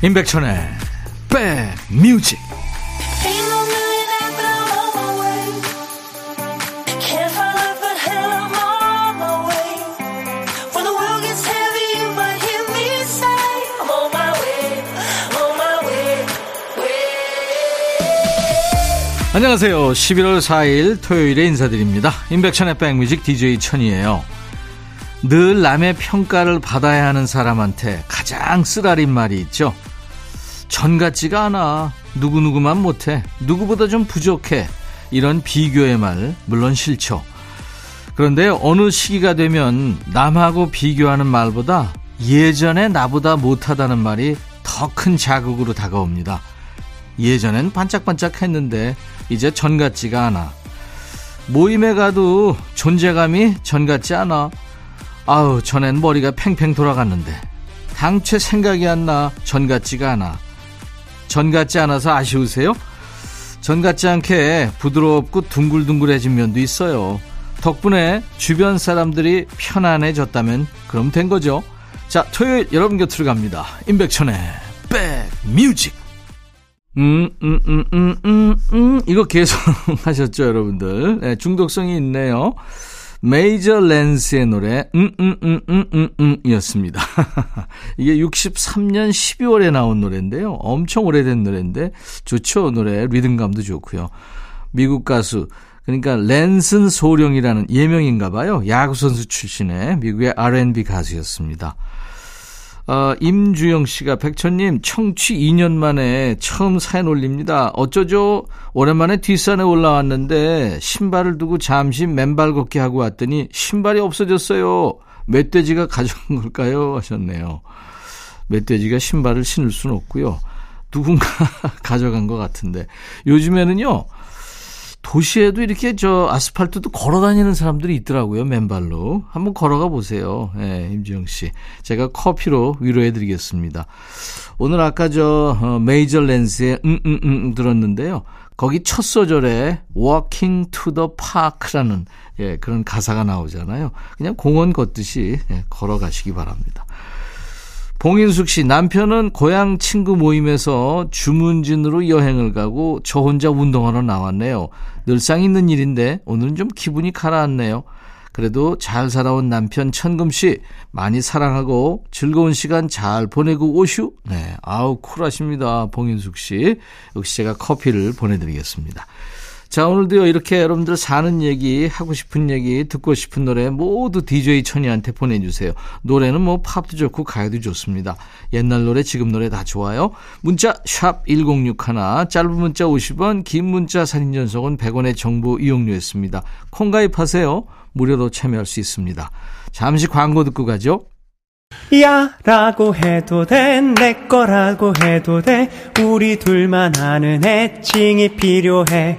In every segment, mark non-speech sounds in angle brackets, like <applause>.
임백천의 백뮤직 안녕하세요. 11월 4일 토요일에 인사드립니다. 임백천의 백뮤직 DJ 천이에요. 늘 남의 평가를 받아야 하는 사람한테 가장 쓰라린 말이 있죠. 전 같지가 않아. 누구누구만 못해. 누구보다 좀 부족해. 이런 비교의 말, 물론 싫죠. 그런데 어느 시기가 되면 남하고 비교하는 말보다 예전에 나보다 못하다는 말이 더 큰 자극으로 다가옵니다. 예전엔 반짝반짝 했는데 이제 전 같지가 않아. 모임에 가도 존재감이 전 같지 않아. 아우, 전엔 머리가 팽팽 돌아갔는데. 당최 생각이 안 나. 전 같지가 않아. 전 같지 않아서 아쉬우세요? 전 같지 않게 부드럽고 둥글둥글해진 면도 있어요. 덕분에 주변 사람들이 편안해졌다면 그럼 된 거죠. 자, 토요일 여러분 곁으로 갑니다. 임백천의 백뮤직. 음, 음, 음, 음, 음, 음. 이거 계속 <laughs> 하셨죠, 여러분들. 네, 중독성이 있네요. 메이저 랜스의 노래 음음음음음음 음, 음, 음, 이었습니다. <laughs> 이게 63년 12월에 나온 노래인데요. 엄청 오래된 노래인데 좋죠 노래 리듬감도 좋고요. 미국 가수 그러니까 랜슨 소령이라는 예명인가 봐요. 야구 선수 출신의 미국의 R&B 가수였습니다. 어, 임주영 씨가 백천님 청취 2년 만에 처음 사연 올립니다. 어쩌죠? 오랜만에 뒷산에 올라왔는데 신발을 두고 잠시 맨발 걷기 하고 왔더니 신발이 없어졌어요. 멧돼지가 가져간 걸까요? 하셨네요. 멧돼지가 신발을 신을 수는 없고요. 누군가 <laughs> 가져간 것 같은데 요즘에는요 도시에도 이렇게 저 아스팔트도 걸어 다니는 사람들이 있더라고요. 맨발로. 한번 걸어가 보세요. 예, 네, 임지영 씨. 제가 커피로 위로해 드리겠습니다. 오늘 아까 저 어, 메이저 랜스의 음, 음, 음, 음 들었는데요. 거기 첫 소절에 walking to the park라는 예, 그런 가사가 나오잖아요. 그냥 공원 걷듯이 예, 걸어가시기 바랍니다. 봉인숙 씨, 남편은 고향 친구 모임에서 주문진으로 여행을 가고 저 혼자 운동하러 나왔네요. 늘상 있는 일인데 오늘은 좀 기분이 가라앉네요. 그래도 잘 살아온 남편 천금 씨 많이 사랑하고 즐거운 시간 잘 보내고 오슈. 네, 아우 쿨하십니다. 봉인숙 씨. 역시 제가 커피를 보내드리겠습니다. 자, 오늘도요, 이렇게 여러분들 사는 얘기, 하고 싶은 얘기, 듣고 싶은 노래 모두 DJ 천이한테 보내주세요. 노래는 뭐 팝도 좋고 가요도 좋습니다. 옛날 노래, 지금 노래 다 좋아요. 문자, 샵 1061, 짧은 문자 50원, 긴 문자 사진 전송은 100원의 정보 이용료였습니다. 콩 가입하세요. 무료로 참여할 수 있습니다. 잠시 광고 듣고 가죠. 야 라고 해도 돼 내 거라고 해도 돼 우리 둘만 아는 애칭이 필요해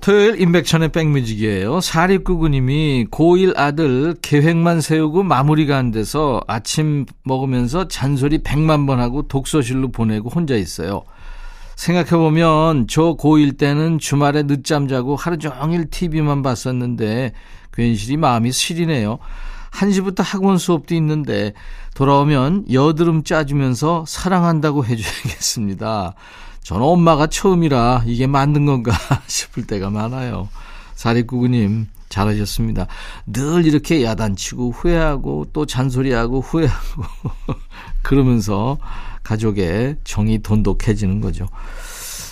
토요일 임백천의 백뮤직이에요. 사립구구님이 고1 아들 계획만 세우고 마무리가 안 돼서 아침 먹으면서 잔소리 100만 번 하고 독서실로 보내고 혼자 있어요. 생각해보면 저 고1 때는 주말에 늦잠 자고 하루 종일 TV만 봤었는데 괜시리 마음이 시리네요. 1시부터 학원 수업도 있는데 돌아오면 여드름 짜주면서 사랑한다고 해줘야겠습니다. 저는 엄마가 처음이라 이게 맞는 건가 <laughs> 싶을 때가 많아요. 사리구구님, 잘하셨습니다. 늘 이렇게 야단치고 후회하고 또 잔소리하고 후회하고 <laughs> 그러면서 가족의 정이 돈독해지는 거죠.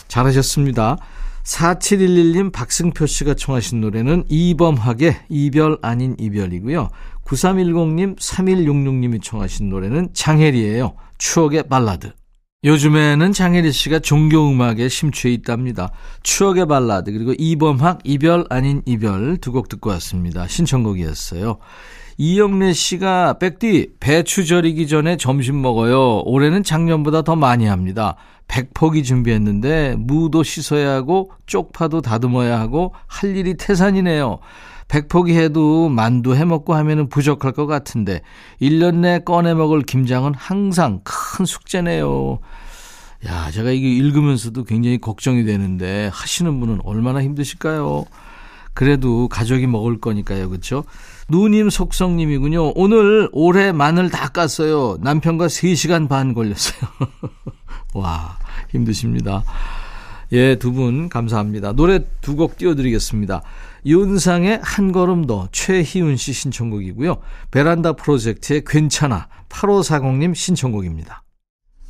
잘하셨습니다. 4711님 박승표 씨가 청하신 노래는 이범학의 이별 아닌 이별이고요. 9310님 3166님이 청하신 노래는 장혜리예요. 추억의 발라드. 요즘에는 장혜리 씨가 종교음악에 심취해 있답니다. 추억의 발라드 그리고 이범학 이별 아닌 이별 두 곡 듣고 왔습니다. 신청곡이었어요. 이영래 씨가 백디 배추 절이기 전에 점심 먹어요. 올해는 작년보다 더 많이 합니다. 백포기 준비했는데 무도 씻어야 하고 쪽파도 다듬어야 하고 할 일이 태산이네요. 백포기 해도 만두 해 먹고 하면은 부족할 것 같은데 1년 내 꺼내 먹을 김장은 항상 큰 숙제네요. 야, 제가 이게 읽으면서도 굉장히 걱정이 되는데 하시는 분은 얼마나 힘드실까요? 그래도 가족이 먹을 거니까요. 그렇죠? 누님 속성님이군요. 오늘 올해 마늘 다 깠어요. 남편과 3시간 반 걸렸어요. <laughs> 와, 힘드십니다. 예, 두 분 감사합니다. 노래 두 곡 띄워드리겠습니다. 윤상의 한 걸음 더 최희훈 씨 신청곡이고요. 베란다 프로젝트의 괜찮아 8540님 신청곡입니다.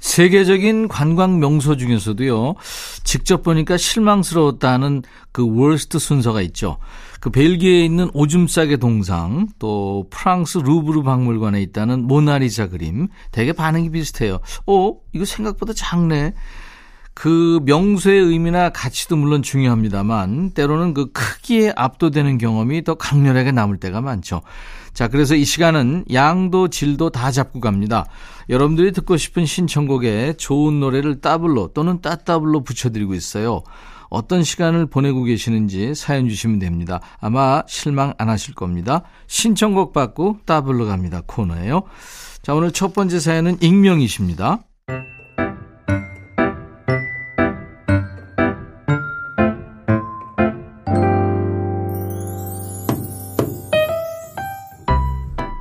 세계적인 관광 명소 중에서도요, 직접 보니까 실망스러웠다는 그 월스트 순서가 있죠. 그 벨기에에 있는 오줌 싸개 동상, 또 프랑스 루브르 박물관에 있다는 모나리자 그림, 되게 반응이 비슷해요. 어, 이거 생각보다 작네. 그 명소의 의미나 가치도 물론 중요합니다만, 때로는 그 크기에 압도되는 경험이 더 강렬하게 남을 때가 많죠. 자, 그래서 이 시간은 양도 질도 다 잡고 갑니다. 여러분들이 듣고 싶은 신청곡에 좋은 노래를 따블로 또는 따따블로 붙여드리고 있어요. 어떤 시간을 보내고 계시는지 사연 주시면 됩니다. 아마 실망 안 하실 겁니다. 신청곡 받고 따블로 갑니다. 코너예요. 자, 오늘 첫 번째 사연은 익명이십니다.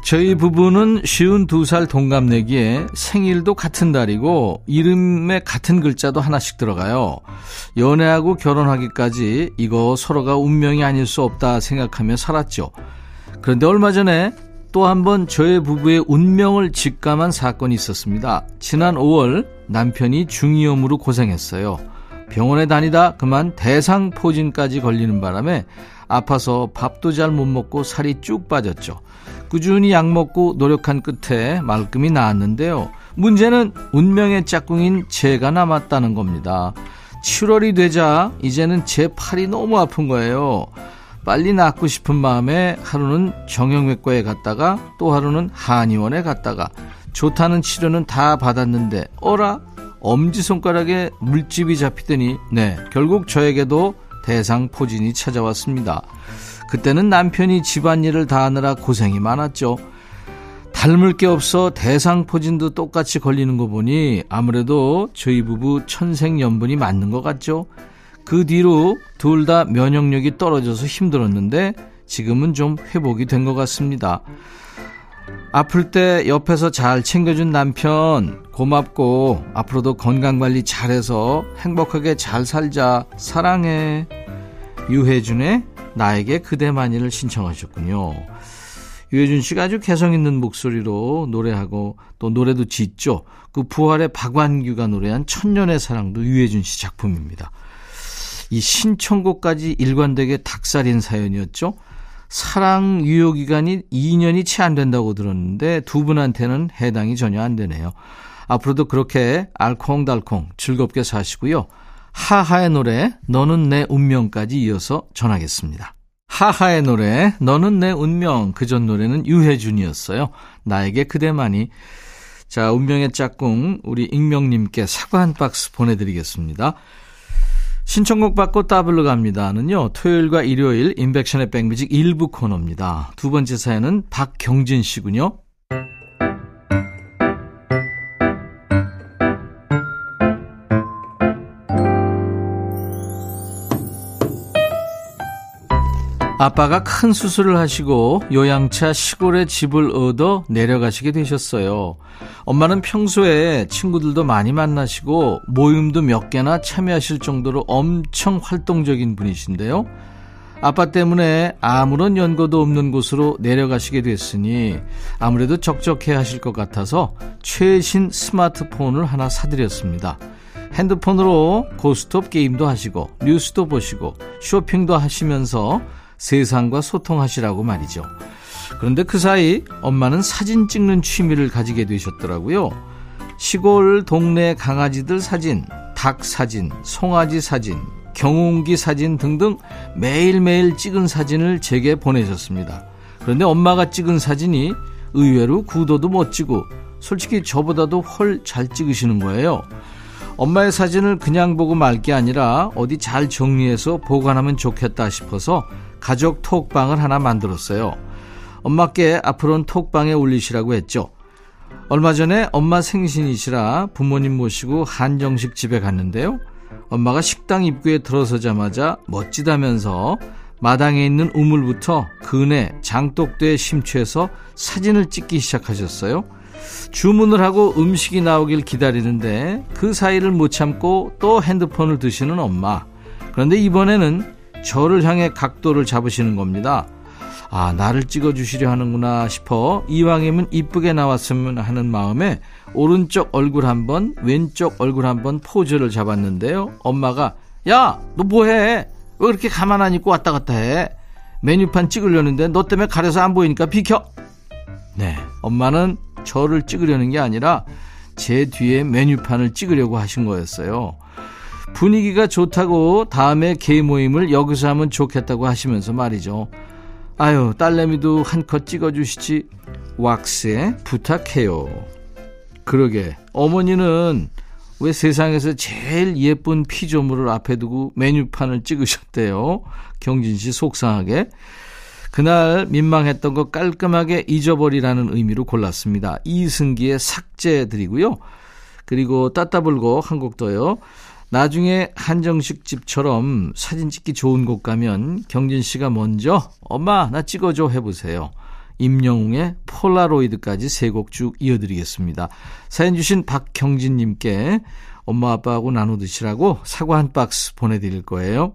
저희 부부는 쉬운 두살 동갑내기에 생일도 같은 달이고 이름에 같은 글자도 하나씩 들어가요. 연애하고 결혼하기까지 이거 서로가 운명이 아닐 수 없다 생각하며 살았죠. 그런데 얼마 전에 또 한 번 저의 부부의 운명을 직감한 사건이 있었습니다. 지난 5월 남편이 중이염으로 고생했어요. 병원에 다니다 그만 대상포진까지 걸리는 바람에 아파서 밥도 잘 못 먹고 살이 쭉 빠졌죠. 꾸준히 약 먹고 노력한 끝에 말끔히 나았는데요. 문제는 운명의 짝꿍인 제가 남았다는 겁니다. 7월이 되자 이제는 제 팔이 너무 아픈 거예요. 빨리 낫고 싶은 마음에 하루는 정형외과에 갔다가 또 하루는 한의원에 갔다가 좋다는 치료는 다 받았는데 어라 엄지손가락에 물집이 잡히더니 네 결국 저에게도 대상포진이 찾아왔습니다. 그때는 남편이 집안일을 다 하느라 고생이 많았죠. 닮을 게 없어 대상포진도 똑같이 걸리는 거 보니 아무래도 저희 부부 천생연분이 맞는 것 같죠. 그 뒤로 둘 다 면역력이 떨어져서 힘들었는데 지금은 좀 회복이 된 것 같습니다. 아플 때 옆에서 잘 챙겨준 남편 고맙고 앞으로도 건강관리 잘해서 행복하게 잘 살자 사랑해 유혜준의 나에게 그대만이를 신청하셨군요. 유해준 씨가 아주 개성 있는 목소리로 노래하고 또 노래도 짓죠. 그 부활의 박완규가 노래한 천년의 사랑도 유해준 씨 작품입니다. 이 신청곡까지 일관되게 닭살인 사연이었죠. 사랑 유효 기간이 2년이 채 안 된다고 들었는데 두 분한테는 해당이 전혀 안 되네요. 앞으로도 그렇게 알콩달콩 즐겁게 사시고요. 하하의 노래 너는 내 운명까지 이어서 전하겠습니다. 하하의 노래 너는 내 운명 그 전 노래는 유해준이었어요. 나에게 그대만이 자 운명의 짝꿍 우리 익명님께 사과 한 박스 보내드리겠습니다. 신청곡 받고 따블로 갑니다는요. 토요일과 일요일 인백션의 백뮤직 일부 코너입니다. 두 번째 사연은 박경진 씨군요. 아빠가 큰 수술을 하시고 요양차 시골에 집을 얻어 내려가시게 되셨어요. 엄마는 평소에 친구들도 많이 만나시고 모임도 몇 개나 참여하실 정도로 엄청 활동적인 분이신데요. 아빠 때문에 아무런 연고도 없는 곳으로 내려가시게 됐으니 아무래도 적적해 하실 것 같아서 최신 스마트폰을 하나 사드렸습니다. 핸드폰으로 고스톱 게임도 하시고 뉴스도 보시고 쇼핑도 하시면서 세상과 소통하시라고 말이죠. 그런데 그 사이 엄마는 사진 찍는 취미를 가지게 되셨더라고요. 시골 동네 강아지들 사진, 닭 사진, 송아지 사진, 경운기 사진 등등 매일매일 찍은 사진을 제게 보내셨습니다. 그런데 엄마가 찍은 사진이 의외로 구도도 멋지고 솔직히 저보다도 훨 잘 찍으시는 거예요. 엄마의 사진을 그냥 보고 말 게 아니라 어디 잘 정리해서 보관하면 좋겠다 싶어서 가족 톡방을 하나 만들었어요. 엄마께 앞으로는 톡방에 올리시라고 했죠. 얼마 전에 엄마 생신이시라 부모님 모시고 한정식 집에 갔는데요. 엄마가 식당 입구에 들어서자마자 멋지다면서 마당에 있는 우물부터 근에 장독대에 심취해서 사진을 찍기 시작하셨어요. 주문을 하고 음식이 나오길 기다리는데 그 사이를 못 참고 또 핸드폰을 드시는 엄마. 그런데 이번에는 저를 향해 각도를 잡으시는 겁니다. 아, 나를 찍어주시려 하는구나 싶어 이왕이면 이쁘게 나왔으면 하는 마음에 오른쪽 얼굴 한 번, 왼쪽 얼굴 한 번 포즈를 잡았는데요. 엄마가, 야, 너 뭐해? 왜 그렇게 가만 안 있고 왔다 갔다 해? 메뉴판 찍으려는데 너 때문에 가려서 안 보이니까 비켜! 네, 엄마는 저를 찍으려는 게 아니라 제 뒤에 메뉴판을 찍으려고 하신 거였어요. 분위기가 좋다고 다음에 개 모임을 여기서 하면 좋겠다고 하시면서 말이죠. 아유, 딸내미도 한컷 찍어주시지. 왁스에 부탁해요. 그러게, 어머니는 왜 세상에서 제일 예쁜 피조물을 앞에 두고 메뉴판을 찍으셨대요? 경진 씨 속상하게. 그날 민망했던 거 깔끔하게 잊어버리라는 의미로 골랐습니다. 이승기의 삭제드리고요. 그리고 따따불고 한 곡 더요. 나중에 한정식 집처럼 사진 찍기 좋은 곳 가면 경진 씨가 먼저 엄마 나 찍어줘 해보세요. 임영웅의 폴라로이드까지 세 곡 쭉 이어드리겠습니다. 사연 주신 박경진님께 엄마 아빠하고 나눠 드시라고 사과 한 박스 보내드릴 거예요.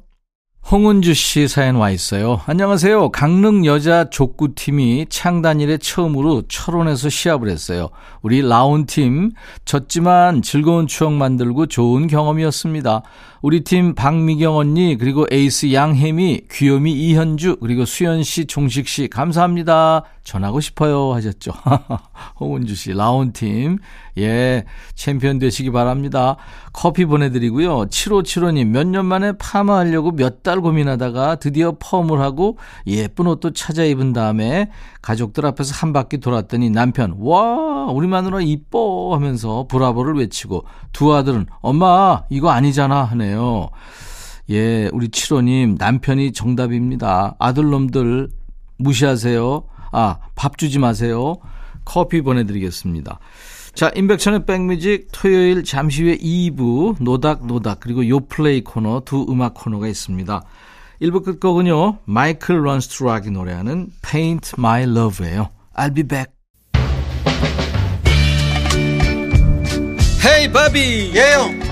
홍은주 씨 사연 와 있어요. 안녕하세요. 강릉 여자 족구팀이 창단 일에 처음으로 철원에서 시합을 했어요. 우리 라운팀 졌지만 즐거운 추억 만들고 좋은 경험이었습니다. 우리 팀 박미경 언니 그리고 에이스 양혜미 귀요미 이현주 그리고 수연 씨 종식 씨 감사합니다. 전하고 싶어요 하셨죠. <laughs> 홍은주 씨 라운팀 예 챔피언 되시기 바랍니다. 커피 보내드리고요. 7575님 몇 년 만에 파마하려고 몇 달 고민하다가 드디어 펌을 하고 예쁜 옷도 찾아 입은 다음에 가족들 앞에서 한 바퀴 돌았더니 남편 와 우리 마누라 이뻐 하면서 브라보를 외치고 두 아들은 엄마 이거 아니잖아 하네 요. 예, 우리 7호님 남편이 정답입니다. 아들놈들 무시하세요. 아, 밥 주지 마세요. 커피 보내드리겠습니다. 자, 인백천의 백뮤직 토요일 잠시 후에 2부 노닥노닥 그리고 요플레이 코너 두 음악 코너가 있습니다. 1부 끝곡은요. 마이클 런스트락이 노래하는 Paint My Love예요. I'll be back. 헤이 바비 예영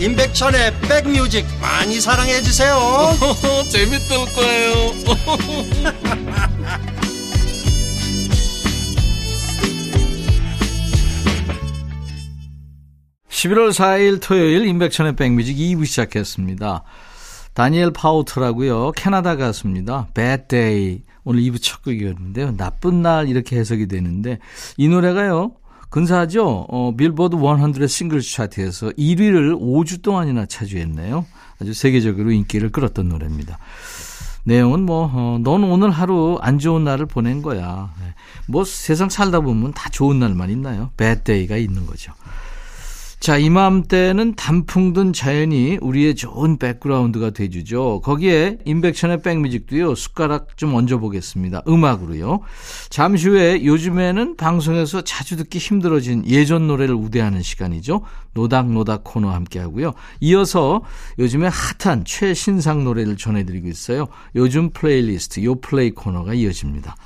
임백천의 백뮤직 많이 사랑해 주세요 <laughs> 재밌을 거예요 <laughs> 11월 4일 토요일 임백천의 백뮤직 2부 시작했습니다. 다니엘 파우터라고요. 캐나다 가수입니다. Bad Day. 오늘 2부 첫 곡이었는데요. 나쁜 날 이렇게 해석이 되는데 이 노래가요. 근사하죠? 어, 빌보드 100 싱글 차트에서 1위를 5주 동안이나 차지했네요. 아주 세계적으로 인기를 끌었던 노래입니다. 내용은 뭐, 어, 넌 오늘 하루 안 좋은 날을 보낸 거야. 네. 뭐 세상 살다 보면 다 좋은 날만 있나요? bad day가 있는 거죠. 자, 이맘때는 단풍 든 자연이 우리의 좋은 백그라운드가 돼주죠. 거기에 인백션의 백뮤직도요, 숟가락 좀 얹어보겠습니다. 음악으로요. 잠시 후에 요즘에는 방송에서 자주 듣기 힘들어진 예전 노래를 우대하는 시간이죠. 노닥노닥 코너 함께 하고요. 이어서 요즘에 핫한 최신상 노래를 전해드리고 있어요. 요즘 플레이리스트, 요 플레이 코너가 이어집니다.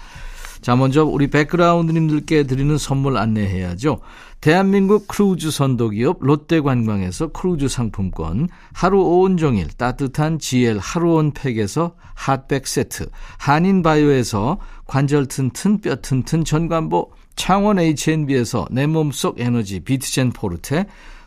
자, 먼저 우리 백그라운드님들께 드리는 선물 안내해야죠. 대한민국 크루즈 선도기업 롯데관광에서 크루즈 상품권, 하루 온종일 따뜻한 GL 하루온 팩에서 핫팩 세트, 한인바이오에서 관절 튼튼 뼈 튼튼 전관보, 창원 H&B에서 내 몸속 에너지 비트젠 포르테,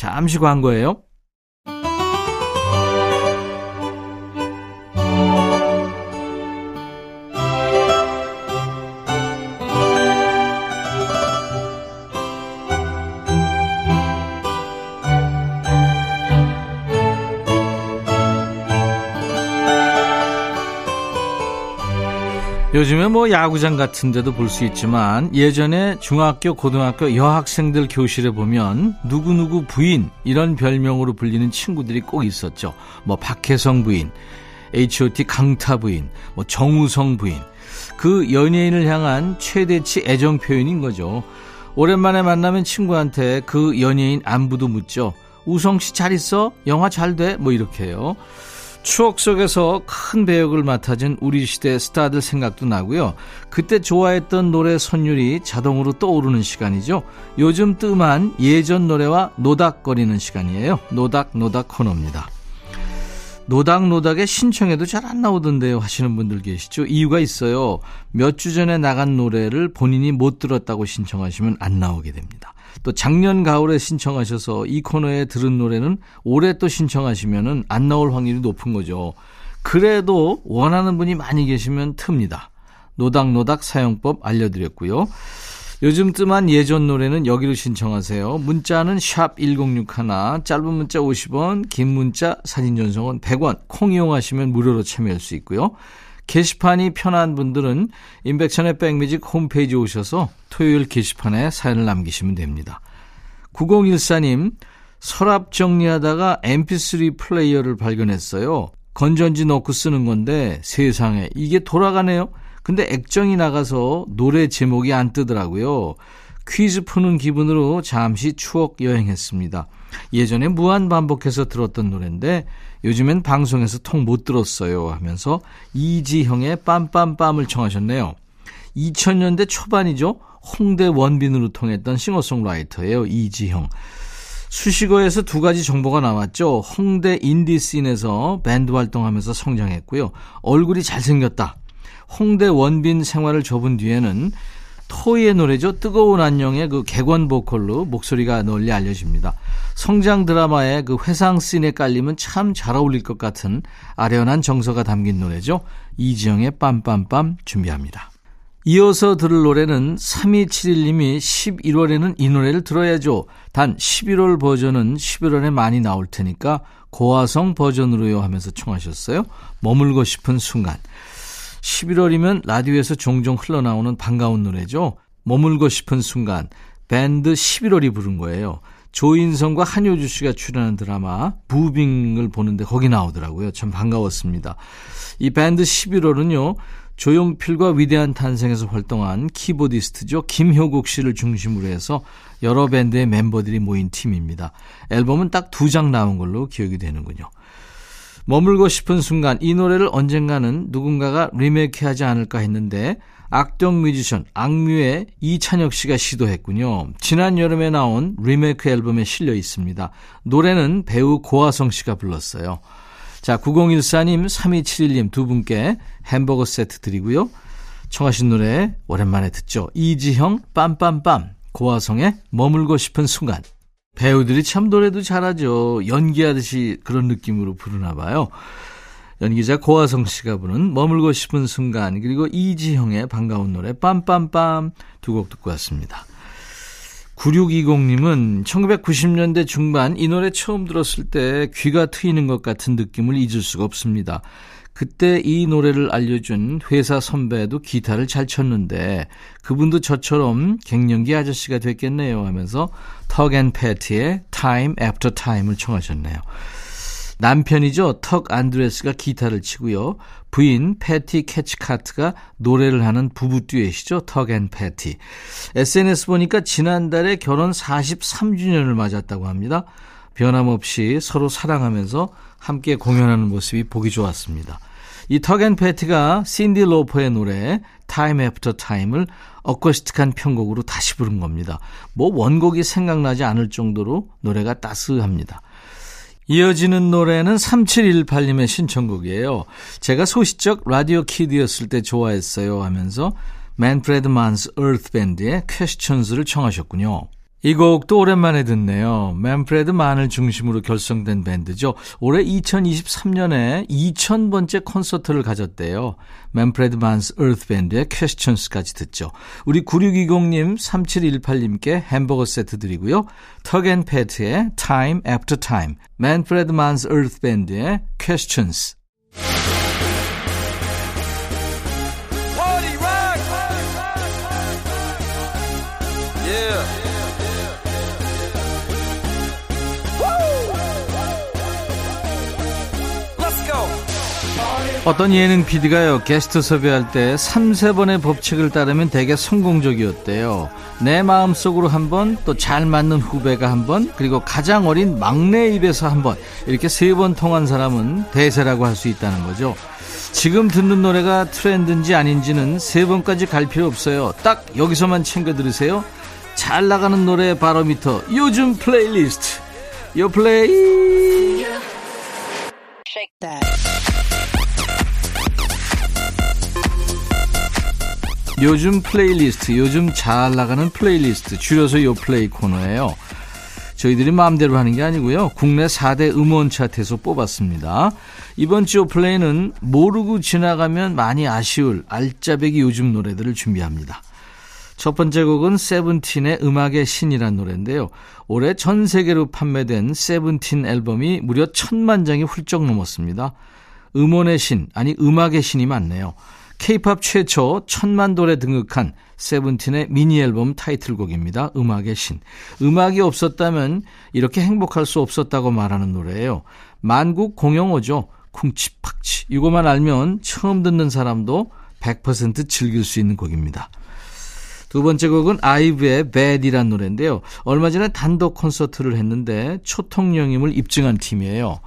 잠시 광고예요. 요즘에 뭐 야구장 같은 데도 볼 수 있지만 예전에 중학교, 고등학교 여학생들 교실에 보면 누구누구 부인 이런 별명으로 불리는 친구들이 꼭 있었죠. 뭐 박혜성 부인, H.O.T 강타 부인, 뭐 정우성 부인. 그 연예인을 향한 최대치 애정 표현인 거죠. 오랜만에 만나면 친구한테 그 연예인 안부도 묻죠. 우성 씨 잘 있어? 영화 잘 돼? 뭐 이렇게요. 추억 속에서 큰 배역을 맡아준 우리 시대 스타들 생각도 나고요. 그때 좋아했던 노래 선율이 자동으로 떠오르는 시간이죠. 요즘 뜸한 예전 노래와 노닥거리는 시간이에요. 노닥노닥 코너입니다. 노닥노닥에 신청해도 잘 안 나오던데요 하시는 분들 계시죠? 이유가 있어요. 몇 주 전에 나간 노래를 본인이 못 들었다고 신청하시면 안 나오게 됩니다. 또 작년 가을에 신청하셔서 이 코너에 들은 노래는 올해 또 신청하시면 안 나올 확률이 높은 거죠. 그래도 원하는 분이 많이 계시면 틉니다. 노닥노닥 사용법 알려드렸고요. 요즘 뜸한 예전 노래는 여기로 신청하세요. 문자는 샵 1061, 짧은 문자 50원, 긴 문자 사진 전송은 100원, 콩 이용하시면 무료로 참여할 수 있고요. 게시판이 편한 분들은 인백천의 백뮤직 홈페이지 오셔서 토요일 게시판에 사연을 남기시면 됩니다. 9014님, 서랍 정리하다가 mp3 플레이어를 발견했어요. 건전지 넣고 쓰는 건데 세상에 이게 돌아가네요. 근데 액정이 나가서 노래 제목이 안 뜨더라고요. 퀴즈 푸는 기분으로 잠시 추억 여행했습니다. 예전에 무한 반복해서 들었던 노래인데 요즘엔 방송에서 통 못 들었어요 하면서 이지형의 빰빰빰을 청하셨네요. 2000년대 초반이죠. 홍대 원빈으로 통했던 싱어송라이터예요. 이지형. 수식어에서 두 가지 정보가 나왔죠. 홍대 인디씬에서 밴드 활동하면서 성장했고요. 얼굴이 잘생겼다. 홍대 원빈 생활을 접은 뒤에는 토이의 노래죠. 뜨거운 안녕의 그 객원 보컬로 목소리가 널리 알려집니다. 성장 드라마의 그 회상 씬에 깔리면 참 잘 어울릴 것 같은 아련한 정서가 담긴 노래죠. 이지영의 빰빰빰 준비합니다. 이어서 들을 노래는 3271님이 11월에는 이 노래를 들어야죠. 단 11월 버전은 11월에 많이 나올 테니까 고화성 버전으로요 하면서 청하셨어요. 머물고 싶은 순간. 11월이면 라디오에서 종종 흘러나오는 반가운 노래죠. 머물고 싶은 순간 밴드 11월이 부른 거예요. 조인성과 한효주 씨가 출연한 드라마 부빙을 보는데 거기 나오더라고요. 참 반가웠습니다. 이 밴드 11월은요. 조용필과 위대한 탄생에서 활동한 키보디스트죠. 김효국 씨를 중심으로 해서 여러 밴드의 멤버들이 모인 팀입니다. 앨범은 딱 두 장 나온 걸로 기억이 되는군요. 머물고 싶은 순간 이 노래를 언젠가는 누군가가 리메이크하지 않을까 했는데 악동 뮤지션 악뮤의 이찬혁 씨가 시도했군요. 지난 여름에 나온 리메이크 앨범에 실려 있습니다. 노래는 배우 고화성 씨가 불렀어요. 자, 9014님, 3271님 두 분께 햄버거 세트 드리고요. 청하신 노래 오랜만에 듣죠. 이지형 빰빰빰 고화성의 머물고 싶은 순간 배우들이 참 노래도 잘하죠. 연기하듯이 그런 느낌으로 부르나 봐요. 연기자 고화성 씨가 부른 머물고 싶은 순간 그리고 이지형의 반가운 노래 빰빰빰 두 곡 듣고 왔습니다. 9620님은 1990년대 중반 이 노래 처음 들었을 때 귀가 트이는 것 같은 느낌을 잊을 수가 없습니다. 그때 이 노래를 알려준 회사 선배도 기타를 잘 쳤는데 그분도 저처럼 갱년기 아저씨가 됐겠네요 하면서 턱앤 패티의 Time After Time을 청하셨네요. 남편이죠. 턱 안드레스가 기타를 치고요. 부인 패티 캐치카트가 노래를 하는 부부 듀엣이죠. 턱앤 패티. SNS 보니까 지난달에 결혼 43주년을 맞았다고 합니다. 변함없이 서로 사랑하면서 함께 공연하는 모습이 보기 좋았습니다. 이 턱앤 패티가 신디 로퍼의 노래 Time After Time을 어쿠스틱한 편곡으로 다시 부른 겁니다. 뭐 원곡이 생각나지 않을 정도로 노래가 따스합니다. 이어지는 노래는 3718님의 신청곡이에요. 제가 소시적 라디오 키드였을 때 좋아했어요 하면서 맨프레드 만스 어스 밴드의 Questions를 청하셨군요. 이 곡도 오랜만에 듣네요. 맨프레드 만을 중심으로 결성된 밴드죠. 올해 2023년에 2000번째 콘서트를 가졌대요. 맨프레드 만스 어스 밴드의 Questions까지 듣죠. 우리 9620님, 3718님께 햄버거 세트 드리고요. 턱앤 패티의 Time After Time, 맨프레드 만스 얼트 밴드의 퀘스천스. 어떤 예능 PD가요, 게스트 섭외할 때 3, 4번의 법칙을 따르면 되게 성공적이었대요. 내 마음속으로 한 번, 또 잘 맞는 후배가 한 번, 그리고 가장 어린 막내 입에서 한 번, 이렇게 세 번 통한 사람은 대세라고 할 수 있다는 거죠. 지금 듣는 노래가 트렌드인지 아닌지는 세 번까지 갈 필요 없어요. 딱 여기서만 챙겨 들으세요. 잘 나가는 노래 바로미터, 요즘 플레이리스트. 요 플레이. 요즘 플레이리스트, 요즘 잘 나가는 플레이리스트, 줄여서 요 플레이 코너예요. 저희들이 마음대로 하는 게 아니고요. 국내 4대 음원 차트에서 뽑았습니다. 이번 주 플레이는 모르고 지나가면 많이 아쉬울 알짜배기 요즘 노래들을 준비합니다. 첫 번째 곡은 세븐틴의 음악의 신이란 노래인데요. 올해 전 세계로 판매된 세븐틴 앨범이 무려 천만 장이 훌쩍 넘었습니다. 음원의 신, 아니 음악의 신이 맞네요. 케이팝 최초 천만 돌에 등극한 세븐틴의 미니 앨범 타이틀곡입니다. 음악의 신. 음악이 없었다면 이렇게 행복할 수 없었다고 말하는 노래예요. 만국 공용어죠. 쿵치팍치. 이거만 알면 처음 듣는 사람도 100% 즐길 수 있는 곡입니다. 두 번째 곡은 아이브의 Bad이란 노래인데요. 얼마 전에 단독 콘서트를 했는데 초통령임을 입증한 팀이에요.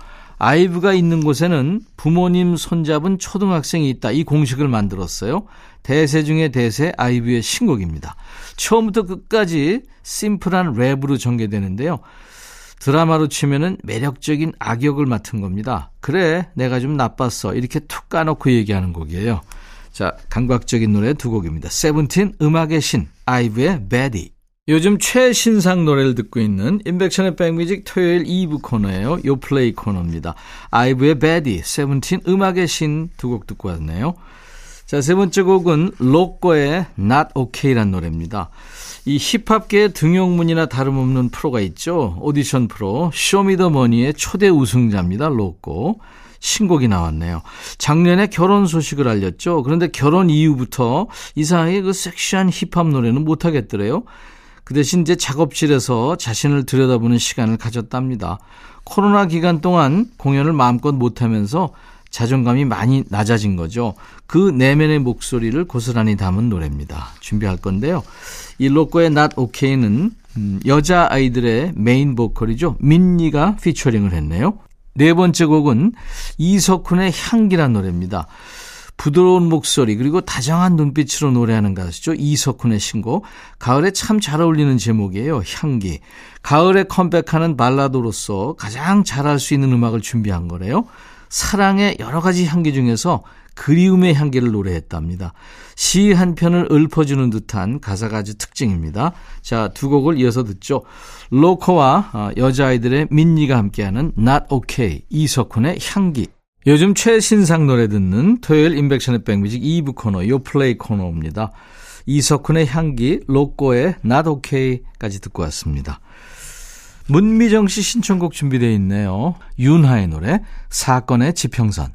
아이브가 있는 곳에는 부모님 손잡은 초등학생이 있다. 이 공식을 만들었어요. 대세 중의 대세 아이브의 신곡입니다. 처음부터 끝까지 심플한 랩으로 전개되는데요. 드라마로 치면은 매력적인 악역을 맡은 겁니다. 그래, 내가 좀 나빴어. 이렇게 툭 까놓고 얘기하는 곡이에요. 자, 감각적인 노래 두 곡입니다. 세븐틴 음악의 신, 아이브의 Baddie. 요즘 최신상 노래를 듣고 있는 임백천의 백뮤직 토요일 2부 코너예요. 요 플레이 코너입니다. 아이브의 Baddie, 세븐틴 음악의 신 두 곡 듣고 왔네요. 자, 세 번째 곡은 로꼬의 Not OK란 노래입니다. 이 힙합계의 등용문이나 다름없는 프로가 있죠. 오디션 프로 쇼미더머니의 초대 우승자입니다. 로꼬. 신곡이 나왔네요. 작년에 결혼 소식을 알렸죠. 그런데 결혼 이후부터 이상하게 그 섹시한 힙합 노래는 못하겠더래요. 그 대신 이제 작업실에서 자신을 들여다보는 시간을 가졌답니다. 코로나 기간 동안 공연을 마음껏 못하면서 자존감이 많이 낮아진 거죠. 그 내면의 목소리를 고스란히 담은 노래입니다. 준비할 건데요. 이 로꼬의 Not OK는 음, 여자 아이들의 메인 보컬이죠. 민니가 피처링을 했네요. 네 번째 곡은 이석훈의 향기란 노래입니다. 부드러운 목소리 그리고 다정한 눈빛으로 노래하는 가수죠. 이석훈의 신곡. 가을에 참 잘 어울리는 제목이에요. 향기. 가을에 컴백하는 발라드로서 가장 잘할 수 있는 음악을 준비한 거래요. 사랑의 여러 가지 향기 중에서 그리움의 향기를 노래했답니다. 시 한 편을 읊어주는 듯한 가사가 아주 특징입니다. 자, 두 곡을 이어서 듣죠. 로커와 어, 여자아이들의 민니가 함께하는 Not Okay, 이석훈의 향기. 요즘 최신상 노래 듣는 토요일 인백션의 백뮤직 2부 코너, 요 플레이 코너입니다. 이석훈의 향기, 로꼬의 Not OK까지 듣고 왔습니다. 문미정 씨 신청곡 준비되어 있네요. 윤하의 노래, 사건의 지평선.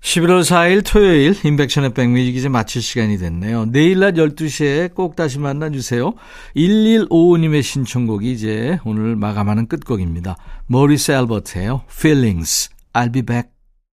11월 4일 토요일 인백션의 백뮤직 이제 마칠 시간이 됐네요. 내일 낮 12시에 꼭 다시 만나주세요. 1155님의 신청곡이 이제 오늘 마감하는 끝곡입니다. 모리스 앨버트예요. Feelings. I'll be back.